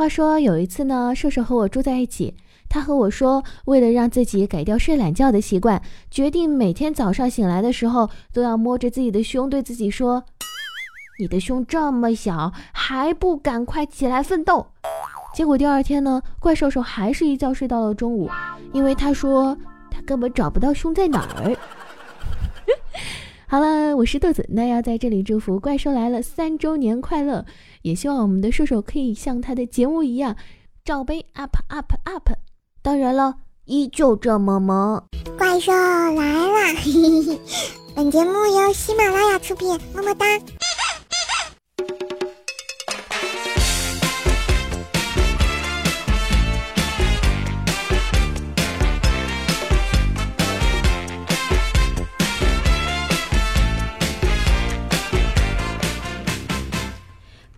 话说有一次呢，瘦瘦和我住在一起，他和我说，为了让自己改掉睡懒觉的习惯，决定每天早上醒来的时候都要摸着自己的胸，对自己说：“你的胸这么小，还不赶快起来奋斗！”结果第二天呢，怪兽兽还是一觉睡到了中午，因为他说他根本找不到胸在哪儿。好了，我是豆子，那要在这里祝福怪兽来了三周年快乐，也希望我们的兽兽可以像他的节目一样，罩杯 up up up。当然了，依旧这么萌。怪兽来了，本节目由喜马拉雅出品，么么哒。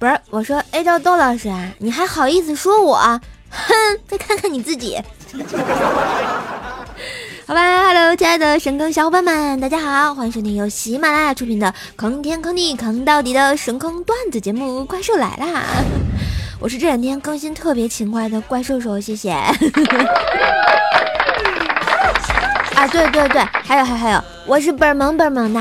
不是，我说，哎，叫豆老师啊，你还好意思说我？哼，再看看你自己。好吧，Hello，亲爱的神坑小伙伴们，大家好，欢迎收听由喜马拉雅出品的坑天坑地坑到底的神坑段子节目《怪兽来啦》。我是这两天更新特别勤快的怪兽兽，谢谢。啊，对对对，还有还还有，我是本萌本萌的。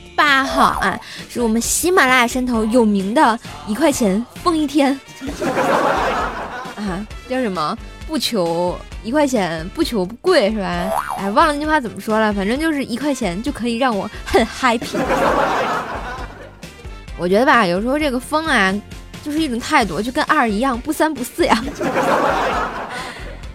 八号啊，是我们喜马拉雅山头有名的一块钱封一天 啊，叫什么？不求一块钱，不求不贵，是吧？哎，忘了那句话怎么说了，反正就是一块钱就可以让我很 happy。我觉得吧，有时候这个封啊，就是一种态度，就跟二一样，不三不四呀。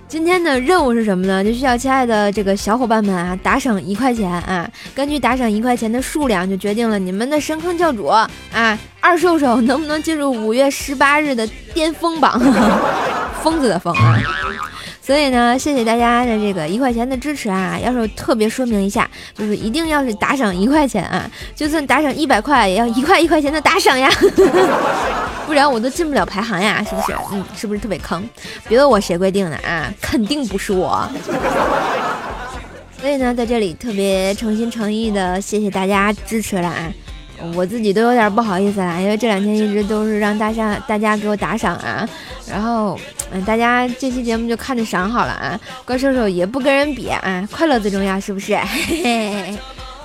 今天的任务是什么呢？就需要亲爱的这个小伙伴们啊，打赏一块钱啊，根据打赏一块钱的数量，就决定了你们的神坑教主啊，二兽兽能不能进入五月十八日的巅峰榜？疯子的疯啊！所以呢，谢谢大家的这个一块钱的支持啊！要是特别说明一下，就是一定要是打赏一块钱啊，就算打赏一百块，也要一块一块钱的打赏呀。不然我都进不了排行呀，是不是？嗯，是不是特别坑？别问我谁规定的啊，肯定不是我。所以呢，在这里特别诚心诚意的谢谢大家支持了啊！我自己都有点不好意思了，因为这两天一直都是让大家大家给我打赏啊，然后嗯，大家这期节目就看着赏好了啊，怪兽兽也不跟人比啊，快乐最重要，是不是？嘿嘿。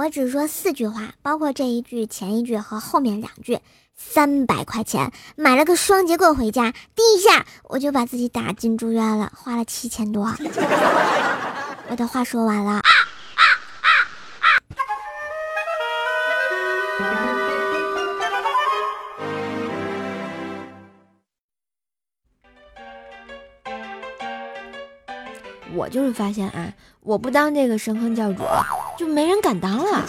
我只说四句话，包括这一句、前一句和后面两句。三百块钱买了个双节棍回家，第一下我就把自己打进住院了，花了七千多。我的话说完了。就是发现啊，我不当这个神坑教主，就没人敢当了。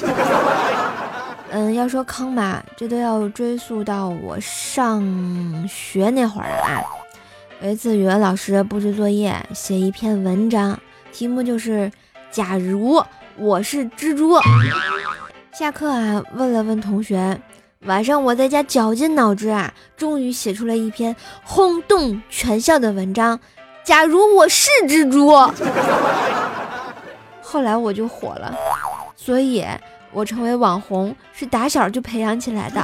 嗯，要说坑吧，这都要追溯到我上学那会儿了啊。有一次语文老师布置作业，写一篇文章，题目就是“假如我是蜘蛛”。下课啊，问了问同学，晚上我在家绞尽脑汁啊，终于写出了一篇轰动全校的文章，“假如我是蜘蛛”。后来我就火了，所以。我成为网红是打小就培养起来的，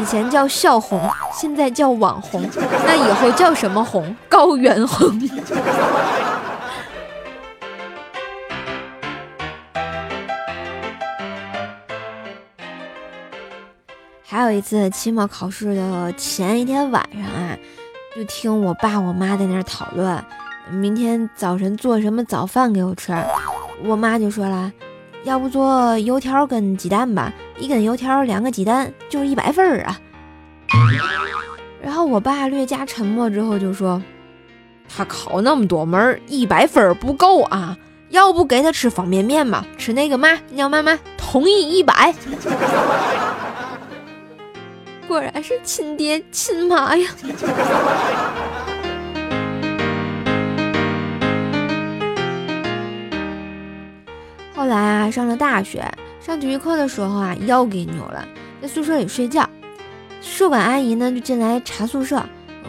以前叫笑红，现在叫网红，那以后叫什么红？高原红。还有一次期末考试的前一天晚上啊，就听我爸我妈在那儿讨论，明天早晨做什么早饭给我吃，我妈就说了。要不做油条跟鸡蛋吧，一根油条两个鸡蛋就是一百分儿啊！然后我爸略加沉默之后就说：“他考那么多门，一百分不够啊，要不给他吃方便面吧？吃那个嘛，尿妈妈同意一百。”果然是亲爹亲妈呀！后来啊，上了大学，上体育课的时候啊，腰给扭了，在宿舍里睡觉。宿管阿姨呢就进来查宿舍，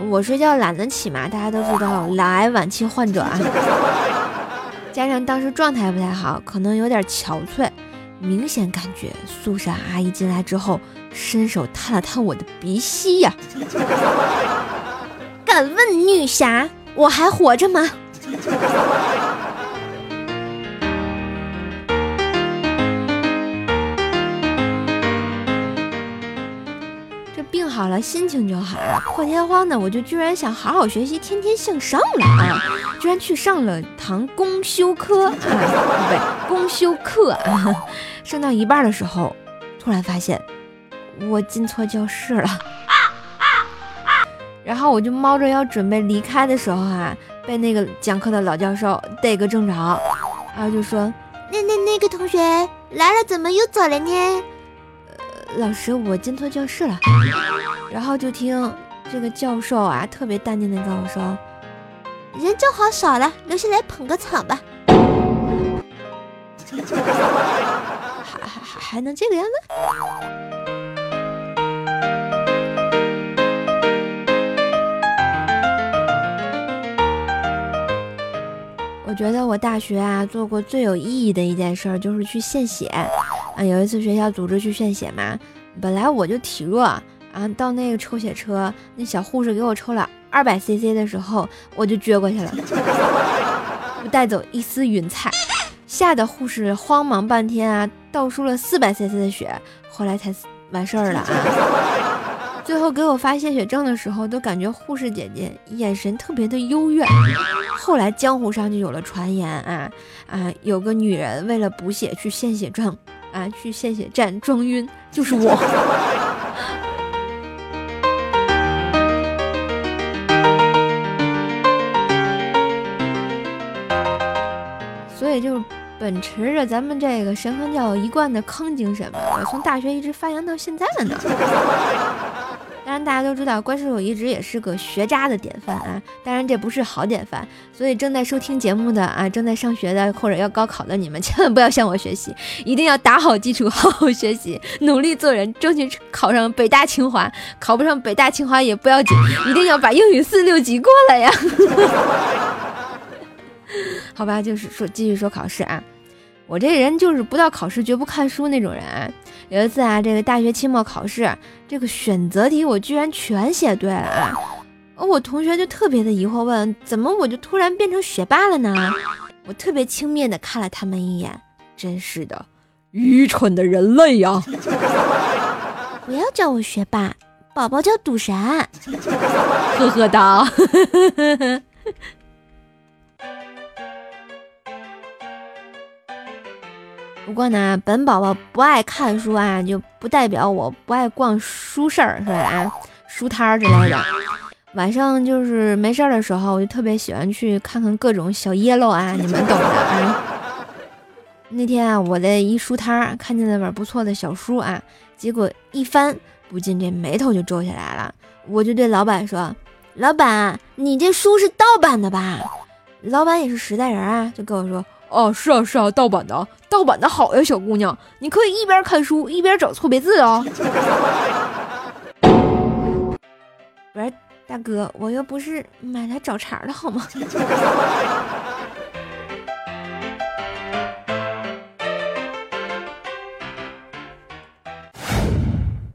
我睡觉懒得起嘛，大家都知道懒癌晚期患者啊，加上当时状态不太好，可能有点憔悴，明显感觉宿舍阿姨进来之后，伸手探了探我的鼻息呀。敢问女侠，我还活着吗？这病好了，心情就好了。破天荒的，我就居然想好好学习，天天向上了啊！居然去上了堂公修科啊，不对，公修课啊。上到一半的时候，突然发现我进错教室了。然后我就猫着腰准备离开的时候啊，被那个讲课的老教授逮个正着，然后就说：“那那那个同学来了，怎么又走了呢？”老师，我进错教室了。然后就听这个教授啊，特别淡定的跟我说：“人正好少了，留下来捧个场吧。”还还还还能这个样子？我觉得我大学啊做过最有意义的一件事就是去献血。啊，有一次学校组织去献血嘛，本来我就体弱，啊，到那个抽血车，那小护士给我抽了二百 cc 的时候，我就撅过去了，不带走一丝云彩，吓得护士慌忙半天啊，倒输了四百 cc 的血，后来才完事儿了啊。最后给我发献血证的时候，都感觉护士姐姐眼神特别的幽怨。后来江湖上就有了传言啊啊，有个女人为了补血去献血证。啊，去献血站装晕，就是我。所以就秉持着咱们这个神坑教一贯的坑精神嘛，我从大学一直发扬到现在了呢。当然，大家都知道，怪兽手一直也是个学渣的典范啊。当然，这不是好典范，所以正在收听节目的啊，正在上学的或者要高考的你们，千万不要向我学习，一定要打好基础，好好学习，努力做人，争取考上北大清华。考不上北大清华也不要紧，一定要把英语四六级过了呀。好吧，就是说，继续说考试啊。我这人就是不到考试绝不看书那种人。有一次啊，这个大学期末考试，这个选择题我居然全写对了啊！我同学就特别的疑惑，问怎么我就突然变成学霸了呢？我特别轻蔑的看了他们一眼，真是的，愚蠢的人类呀！不要叫我学霸，宝宝叫赌神，呵呵哒。不过呢，本宝宝不爱看书啊，就不代表我不爱逛书市儿，是吧？书摊儿之类的。晚上就是没事儿的时候，我就特别喜欢去看看各种小耶喽啊，你们懂的啊。那天啊，我在一书摊儿看见了本不错的小书啊，结果一翻，不禁这眉头就皱起来了。我就对老板说：“老板，你这书是盗版的吧？”老板也是实在人啊，就跟我说。哦，是啊，是啊，盗版的，盗版的好呀，小姑娘，你可以一边看书一边找错别字哦。不是，大哥，我又不是买来找茬的好吗？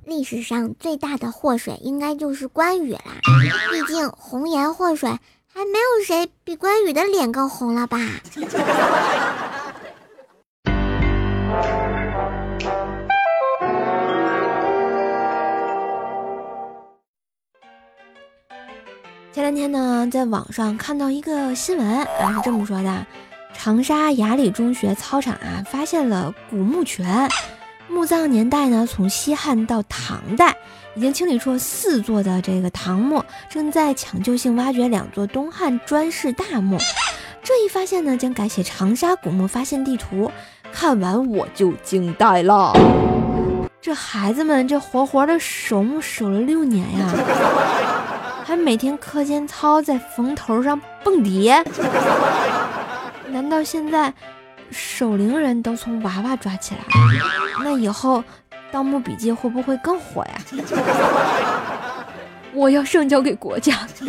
历史上最大的祸水应该就是关羽啦，毕竟红颜祸水。还没有谁比关羽的脸更红了吧？前两天呢，在网上看到一个新闻啊，是这么说的：长沙雅礼中学操场啊，发现了古墓泉。墓葬年代呢，从西汉到唐代，已经清理出四座的这个唐墓，正在抢救性挖掘两座东汉砖室大墓。这一发现呢，将改写长沙古墓发现地图。看完我就惊呆了，这孩子们这活活的守墓守了六年呀，还每天课间操在坟头上蹦迪。难道现在守灵人都从娃娃抓起来？那以后《盗墓笔记》会不会更火呀？我要上交给国家。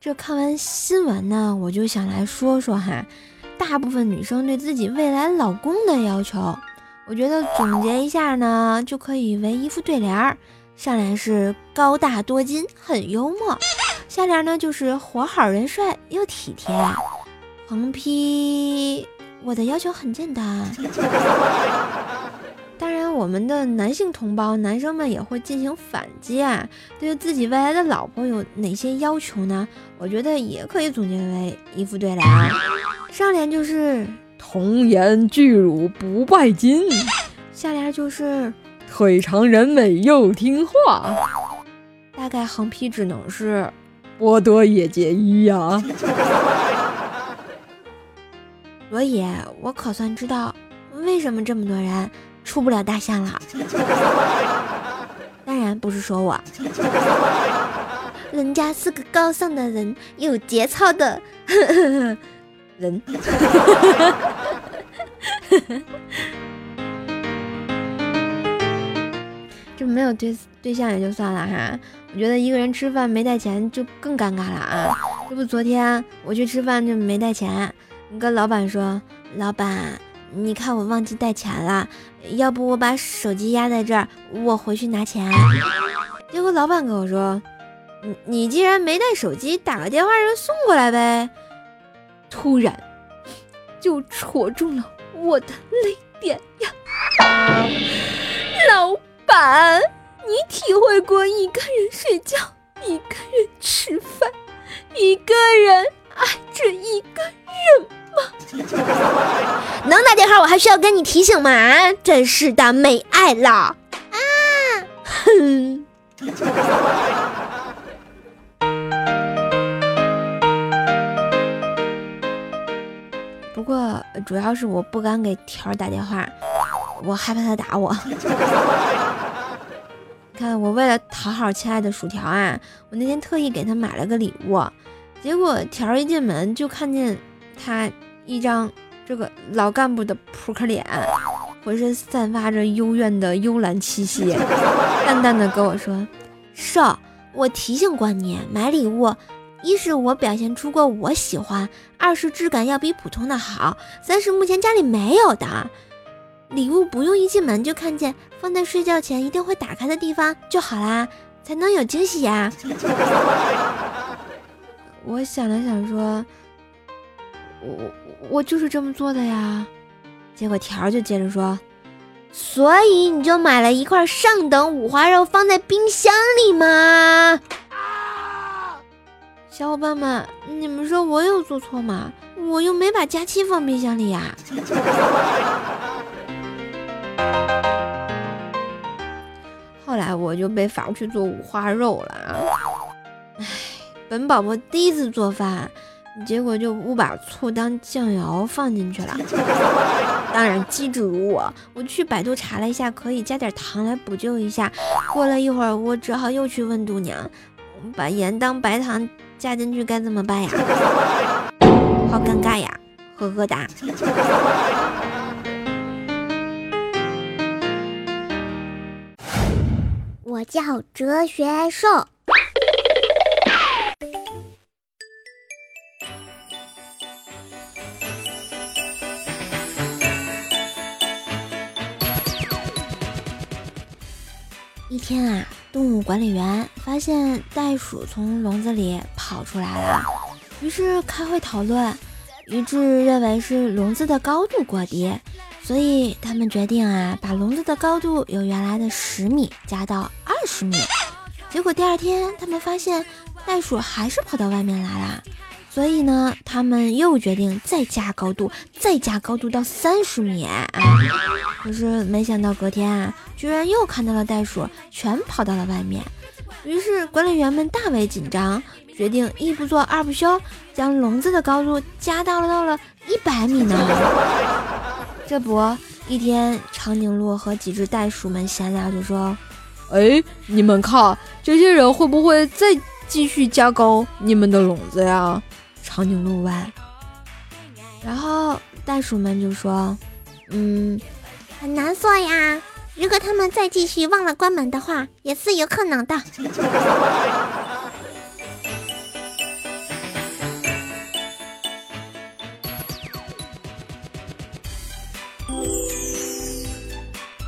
这看完新闻呢，我就想来说说哈，大部分女生对自己未来老公的要求，我觉得总结一下呢，就可以为一副对联儿。上联是高大多金，很幽默；下联呢就是活好人帅又体贴。横批：我的要求很简单。当然，我们的男性同胞、男生们也会进行反击啊。对于自己未来的老婆有哪些要求呢？我觉得也可以总结为一副对联。上联就是童颜巨乳不拜金，下联就是腿长人美又听话。大概横批只能是波多野结衣呀。所以，我可算知道为什么这么多人。出不了大象了，当然不是说我，人家是个高尚的人，有节操的 人。这没有对对象也就算了哈，我觉得一个人吃饭没带钱就更尴尬了啊！这不昨天我去吃饭就没带钱，跟老板说，老板。你看我忘记带钱了，要不我把手机压在这儿，我回去拿钱。结果老板跟我说：“你你既然没带手机，打个电话让人送过来呗。”突然就戳中了我的泪点呀！老板，你体会过一个人睡觉，一个人吃饭，一个人爱着一个人吗？能打电话，我还需要跟你提醒吗？真是的，没爱了啊！哼。不过主要是我不敢给条打电话，我害怕他打我。看我为了讨好亲爱的薯条啊，我那天特意给他买了个礼物，结果条一进门就看见。他一张这个老干部的扑克脸，浑身散发着幽怨的幽兰气息，淡淡的跟我说：“少，我提醒过你，买礼物，一是我表现出过我喜欢，二是质感要比普通的好，三是目前家里没有的礼物，不用一进门就看见，放在睡觉前一定会打开的地方就好啦，才能有惊喜呀。”我想了想说。我我我就是这么做的呀，结果条儿就接着说，所以你就买了一块上等五花肉放在冰箱里吗？小伙伴们，你们说我有做错吗？我又没把假期放冰箱里呀。后 我就被罚去做五花肉了啊！唉，本宝宝第一次做饭。结果就误把醋当酱油放进去了。当然机智如我，我去百度查了一下，可以加点糖来补救一下。过了一会儿，我只好又去问度娘，把盐当白糖加进去该怎么办呀？好尴尬呀，呵呵哒。我叫哲学兽。一天啊，动物管理员发现袋鼠从笼子里跑出来了，于是开会讨论，一致认为是笼子的高度过低，所以他们决定啊，把笼子的高度由原来的十米加到二十米。结果第二天，他们发现袋鼠还是跑到外面来了，所以呢，他们又决定再加高度，再加高度到三十米。可是没想到隔天啊，居然又看到了袋鼠全跑到了外面。于是管理员们大为紧张，决定一不做二不休，将笼子的高度加到了到了一百米呢。这不，一天长颈鹿和几只袋鼠们闲聊就说：“哎，你们看，这些人会不会再继续加高你们的笼子呀？”长颈鹿问。然后袋鼠们就说：“嗯，很难说呀。如果他们再继续忘了关门的话，也是有可能的。”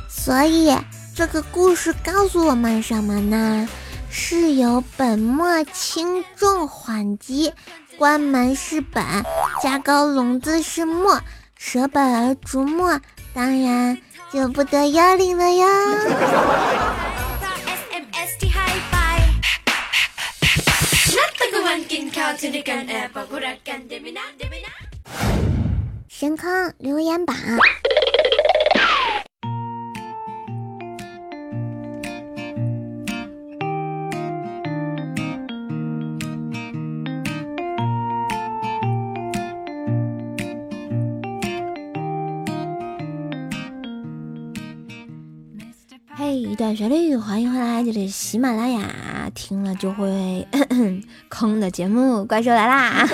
所以这个故事告诉我们什么呢？是有本末，轻重缓急。关门是本，加高笼子是末，舍本而逐末，当然就不得要领了哟。神坑留言榜。旋律，欢迎回来，这里是喜马拉雅，听了就会 坑的节目《怪兽来啦》。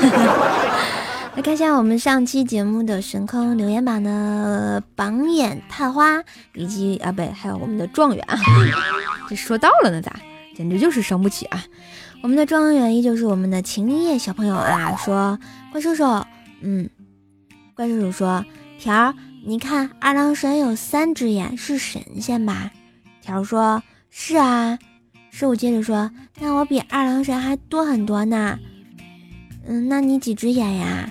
来看一下我们上期节目的神坑留言榜的榜眼探花，以及啊，不对，还有我们的状元啊，这说到了呢，咋？简直就是伤不起啊！我们的状元依旧是我们的秦林叶小朋友啊，说怪兽兽，嗯，怪兽兽说条儿，你看二郎神有三只眼，是神仙吧？条说：“是啊。”十五接着说：“那我比二郎神还多很多呢。”嗯，那你几只眼呀？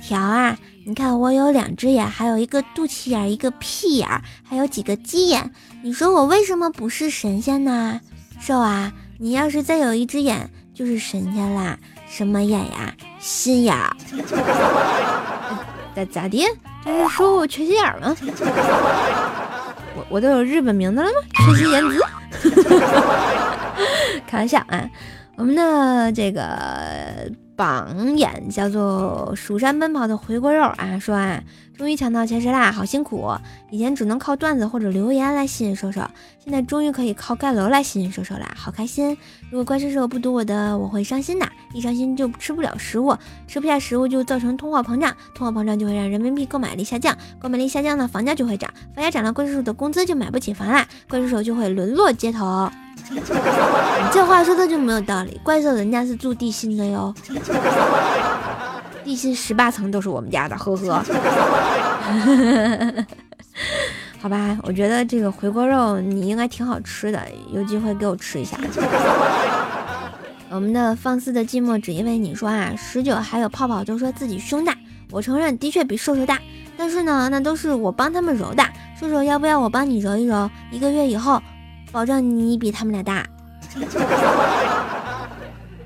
条啊，你看我有两只眼，还有一个肚脐眼，一个屁眼，还有几个鸡眼。你说我为什么不是神仙呢？兽啊，你要是再有一只眼，就是神仙啦。什么眼呀？心眼。咋咋的？这是说我缺心眼吗？我我都有日本名字了吗？春心言子，开玩笑啊！我们的这个榜眼叫做蜀山奔跑的回锅肉啊，说啊，终于抢到前十啦，好辛苦！以前只能靠段子或者留言来吸引兽兽，现在终于可以靠盖楼来吸引兽兽啦，好开心！如果怪兽兽不读我的，我会伤心的，一伤心就吃不了食物，吃不下食物就造成通货膨胀，通货膨胀就会让人民币购买力下降，购买力下降呢，房价就会涨，房价涨了，怪兽兽的工资就买不起房啦，怪兽兽就会沦落街头。你 这话说的就没有道理，怪兽人家是住地心的哟，地心十八层都是我们家的，呵呵。好吧，我觉得这个回锅肉你应该挺好吃的，有机会给我吃一下。我们的放肆的寂寞只因为你说啊，十九还有泡泡都说自己胸大，我承认的确比瘦瘦大，但是呢，那都是我帮他们揉的。瘦瘦要不要我帮你揉一揉？一个月以后。保证你比他们俩大，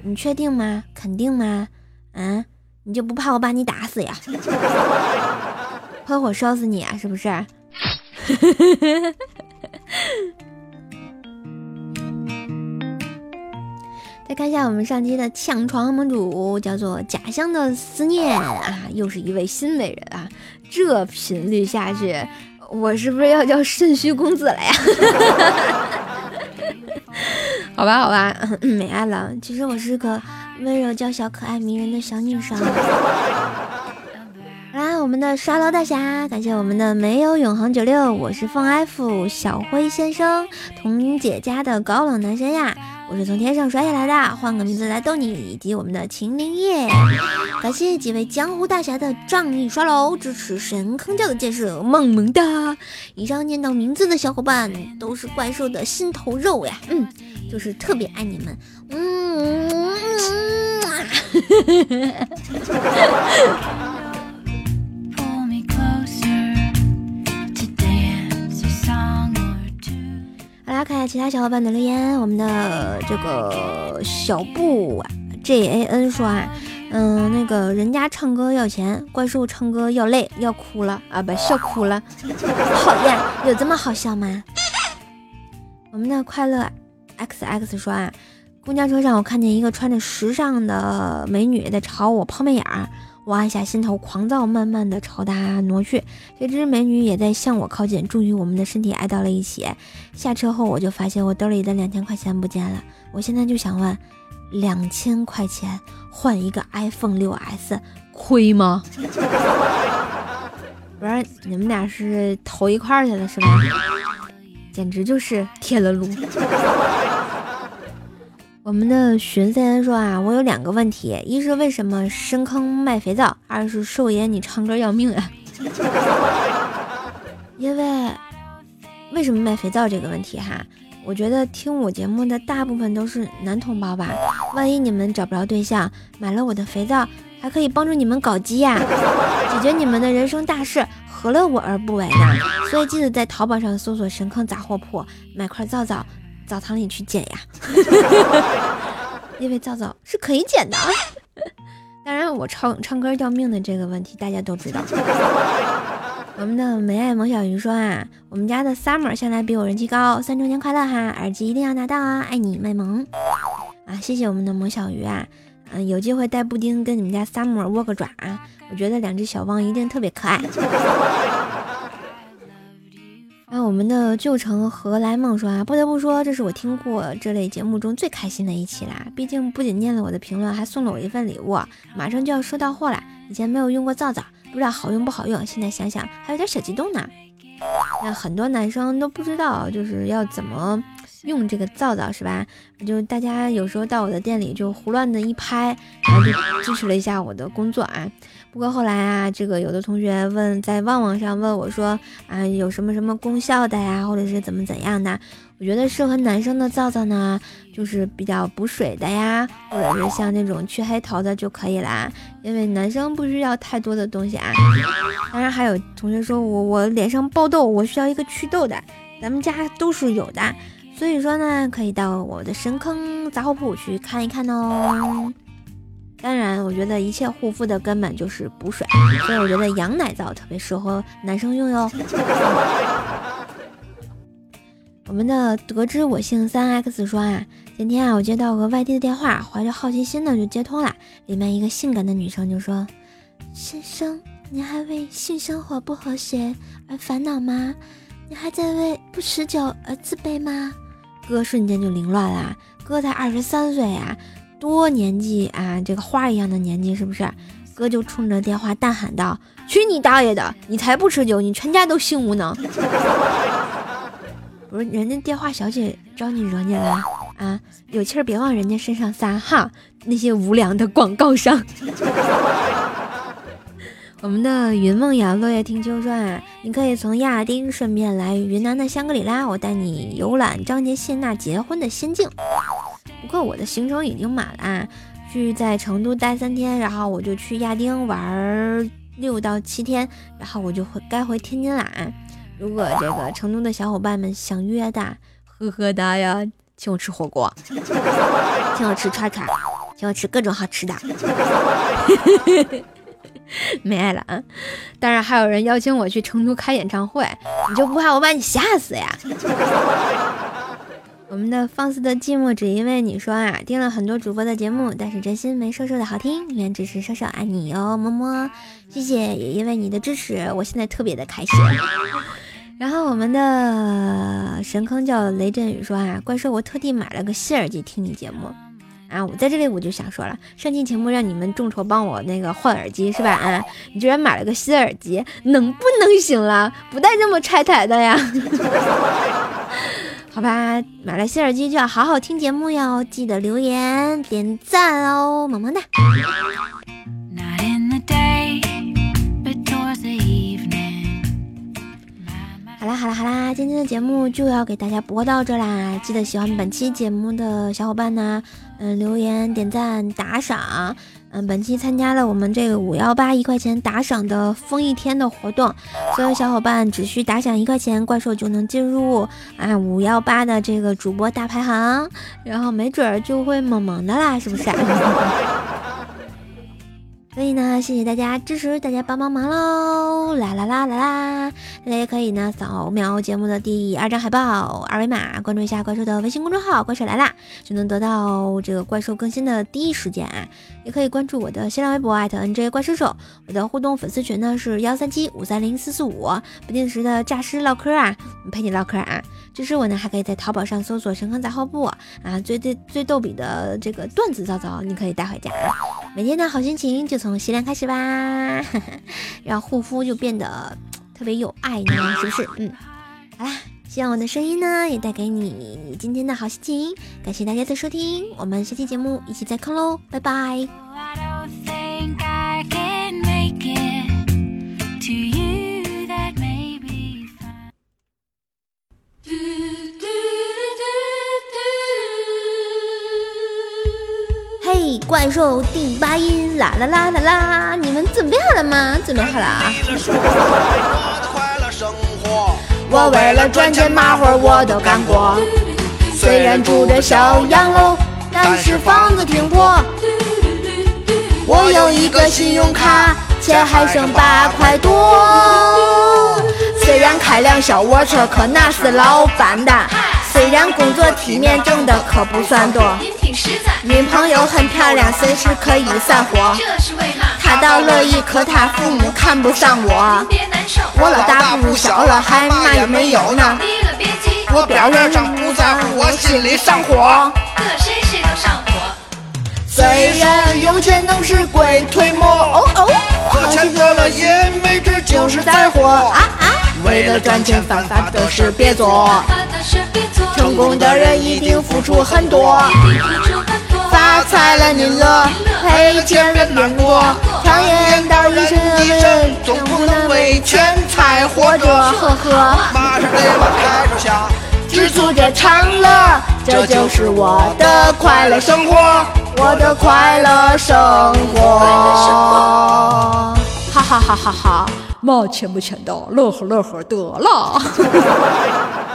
你确定吗？肯定吗？啊，你就不怕我把你打死呀？喷火烧死你啊？是不是？再看一下我们上期的抢床盟主，叫做假象的思念啊，又是一位新美人啊！这频率下去。我是不是要叫肾虚公子了呀？好吧，好吧，没爱了。其实我是个温柔娇小、可爱迷人的小女生。我们的刷楼大侠，感谢我们的没有永恒九六，我是凤 F 小辉先生，童姐家的高冷男神呀。我是从天上摔下来的，换个名字来逗你，以及我们的秦灵叶，感谢几位江湖大侠的仗义刷楼，支持神坑教的建设，萌萌哒！以上念到名字的小伙伴都是怪兽的心头肉呀，嗯，就是特别爱你们，嗯。来 看下其他小伙伴的留言。我们的这个小布 J A N 说啊，嗯，那个人家唱歌要钱，怪兽唱歌要泪，要哭了啊，不笑哭了，讨厌，有这么好笑吗？我们的快乐 X X 说啊，公交车上我看见一个穿着时尚的美女在朝我抛媚眼儿，我按下心头狂躁，慢慢的朝她挪去，谁知美女也在向我靠近，终于我们的身体挨到了一起。下车后我就发现我兜里的两千块钱不见了，我现在就想问，两千块钱换一个 iPhone 六 S 亏吗？不是你们俩是投一块儿去了是吧？简直就是铁了路。我们的寻思言说啊，我有两个问题，一是为什么深坑卖肥皂，二是寿爷你唱歌要命啊。因为为什么卖肥皂这个问题哈，我觉得听我节目的大部分都是男同胞吧，万一你们找不着对象，买了我的肥皂，还可以帮助你们搞基呀，解决你们的人生大事。何乐我而不为呢？所以记得在淘宝上搜索“神坑杂货铺”，买块皂皂，澡堂里去捡呀。因为皂皂是可以捡的。当然，我唱唱歌要命的这个问题大家都知道。我们的梅爱萌小鱼说啊，我们家的 Summer 向来比我人气高，三周年快乐哈！耳机一定要拿到啊，爱你卖萌啊！谢谢我们的萌小鱼啊，嗯，有机会带布丁跟你们家 Summer 握个爪啊！我觉得两只小汪一定特别可爱。那我们的旧城何来梦说啊，不得不说，这是我听过这类节目中最开心的一期啦。毕竟不仅念了我的评论，还送了我一份礼物，马上就要收到货了。以前没有用过皂皂，不知道好用不好用，现在想想还有点小激动呢。那很多男生都不知道，就是要怎么用这个皂皂是吧？就大家有时候到我的店里就胡乱的一拍，然后就支持了一下我的工作啊。不过后来啊，这个有的同学问，在旺旺上问我说啊，有什么什么功效的呀，或者是怎么怎样的？我觉得适合男生的皂皂呢，就是比较补水的呀，或者是像那种去黑头的就可以啦。因为男生不需要太多的东西啊。当然还有同学说我我脸上爆痘，我需要一个祛痘的，咱们家都是有的。所以说呢，可以到我的神坑杂货铺去看一看哦。当然，我觉得一切护肤的根本就是补水，所以我觉得羊奶皂特别适合男生用哟。我们的得知我姓三 X 说啊，今天啊我接到个外地的电话，怀着好奇心呢就接通了，里面一个性感的女生就说：“先生，你还为性生活不和谐而烦恼吗？你还在为不持久而自卑吗？”哥瞬间就凌乱了，哥才二十三岁呀。多年纪啊，这个花一样的年纪是不是？哥就冲着电话大喊道：“去你大爷的！你才不持久，你全家都性无能！” 不是，人家电话小姐招你惹你了啊？有气儿别往人家身上撒哈！那些无良的广告商。我们的云梦瑶落叶听秋说啊，你可以从亚丁顺便来云南的香格里拉，我带你游览张杰谢娜结婚的仙境。不过我的行程已经满了，去在成都待三天，然后我就去亚丁玩六到七天，然后我就回该回天津啦。如果这个成都的小伙伴们想约的，呵呵哒呀，请我吃火锅，请我吃串串，请我吃各种好吃的，没爱了啊！当然还有人邀请我去成都开演唱会，你就不怕我把你吓死呀？我们的放肆的寂寞只因为你说啊，听了很多主播的节目，但是真心没瘦瘦的好听，原只是瘦瘦爱你哟，么么，谢谢，也因为你的支持，我现在特别的开心。然后我们的神坑叫雷震宇说啊，怪兽，我特地买了个新耳机听你节目啊，我在这里我就想说了，上期节目让你们众筹帮我那个换耳机是吧？啊，你居然买了个新耳机，能不能行了？不带这么拆台的呀。好吧，买了新耳机就要好好听节目哟，记得留言点赞哦，么么哒。好啦好啦好啦，今天的节目就要给大家播到这啦，记得喜欢本期节目的小伙伴呢，嗯，留言点赞打赏。嗯，本期参加了我们这个五幺八一块钱打赏的封一天的活动，所有小伙伴只需打赏一块钱，怪兽就能进入啊五幺八的这个主播大排行，然后没准儿就会萌萌的啦，是不是？所以呢，谢谢大家支持，大家帮帮忙喽！啦啦啦啦啦！大家也可以呢扫描节目的第二张海报二维码，关注一下怪兽的微信公众号“怪兽来啦”，就能得到这个怪兽更新的第一时间啊！也可以关注我的新浪微博 @nj 怪兽兽，我的互动粉丝群呢是幺三七五三零四四五，不定时的诈尸唠嗑啊，陪你唠嗑啊！支持我呢，还可以在淘宝上搜索“神坑杂货铺”啊，最最最逗比的这个段子糟糟，你可以带回家。每天的好心情就从洗脸开始吧，让护肤就变得特别有爱呢，是不是？嗯，好啦，希望我的声音呢也带给你今天的好心情。感谢大家的收听，我们下期节目一起再看喽，拜拜。怪兽第八音，啦啦啦啦啦！你们准备好了吗？准备好了啊！我为了赚钱，嘛活我都干过。虽然住着小洋楼，但是房子挺破。我有一个信用卡，钱还剩八块多。虽然开辆小卧车，可那是老板的。虽然工作体面，挣的可不算多。女朋友很漂亮，随时可以散伙。他倒乐意，可他父母看不上我。我老大不小了，还嘛也没有呢。我表面上不在乎，我心里上火。虽然有钱能使鬼推磨，哦哦，花钱得了也没治，就是灾祸啊啊！为了赚钱犯法的事别做，成功的人一定付出很多。发财了您乐，赔钱了别过。常言道一生一世，总不能为钱财活着。呵呵，马上得把开手下，知足者常乐，这就是我的快乐生活，我的快乐生活。哈哈哈哈哈！嘛钱不钱的，乐呵乐呵得了。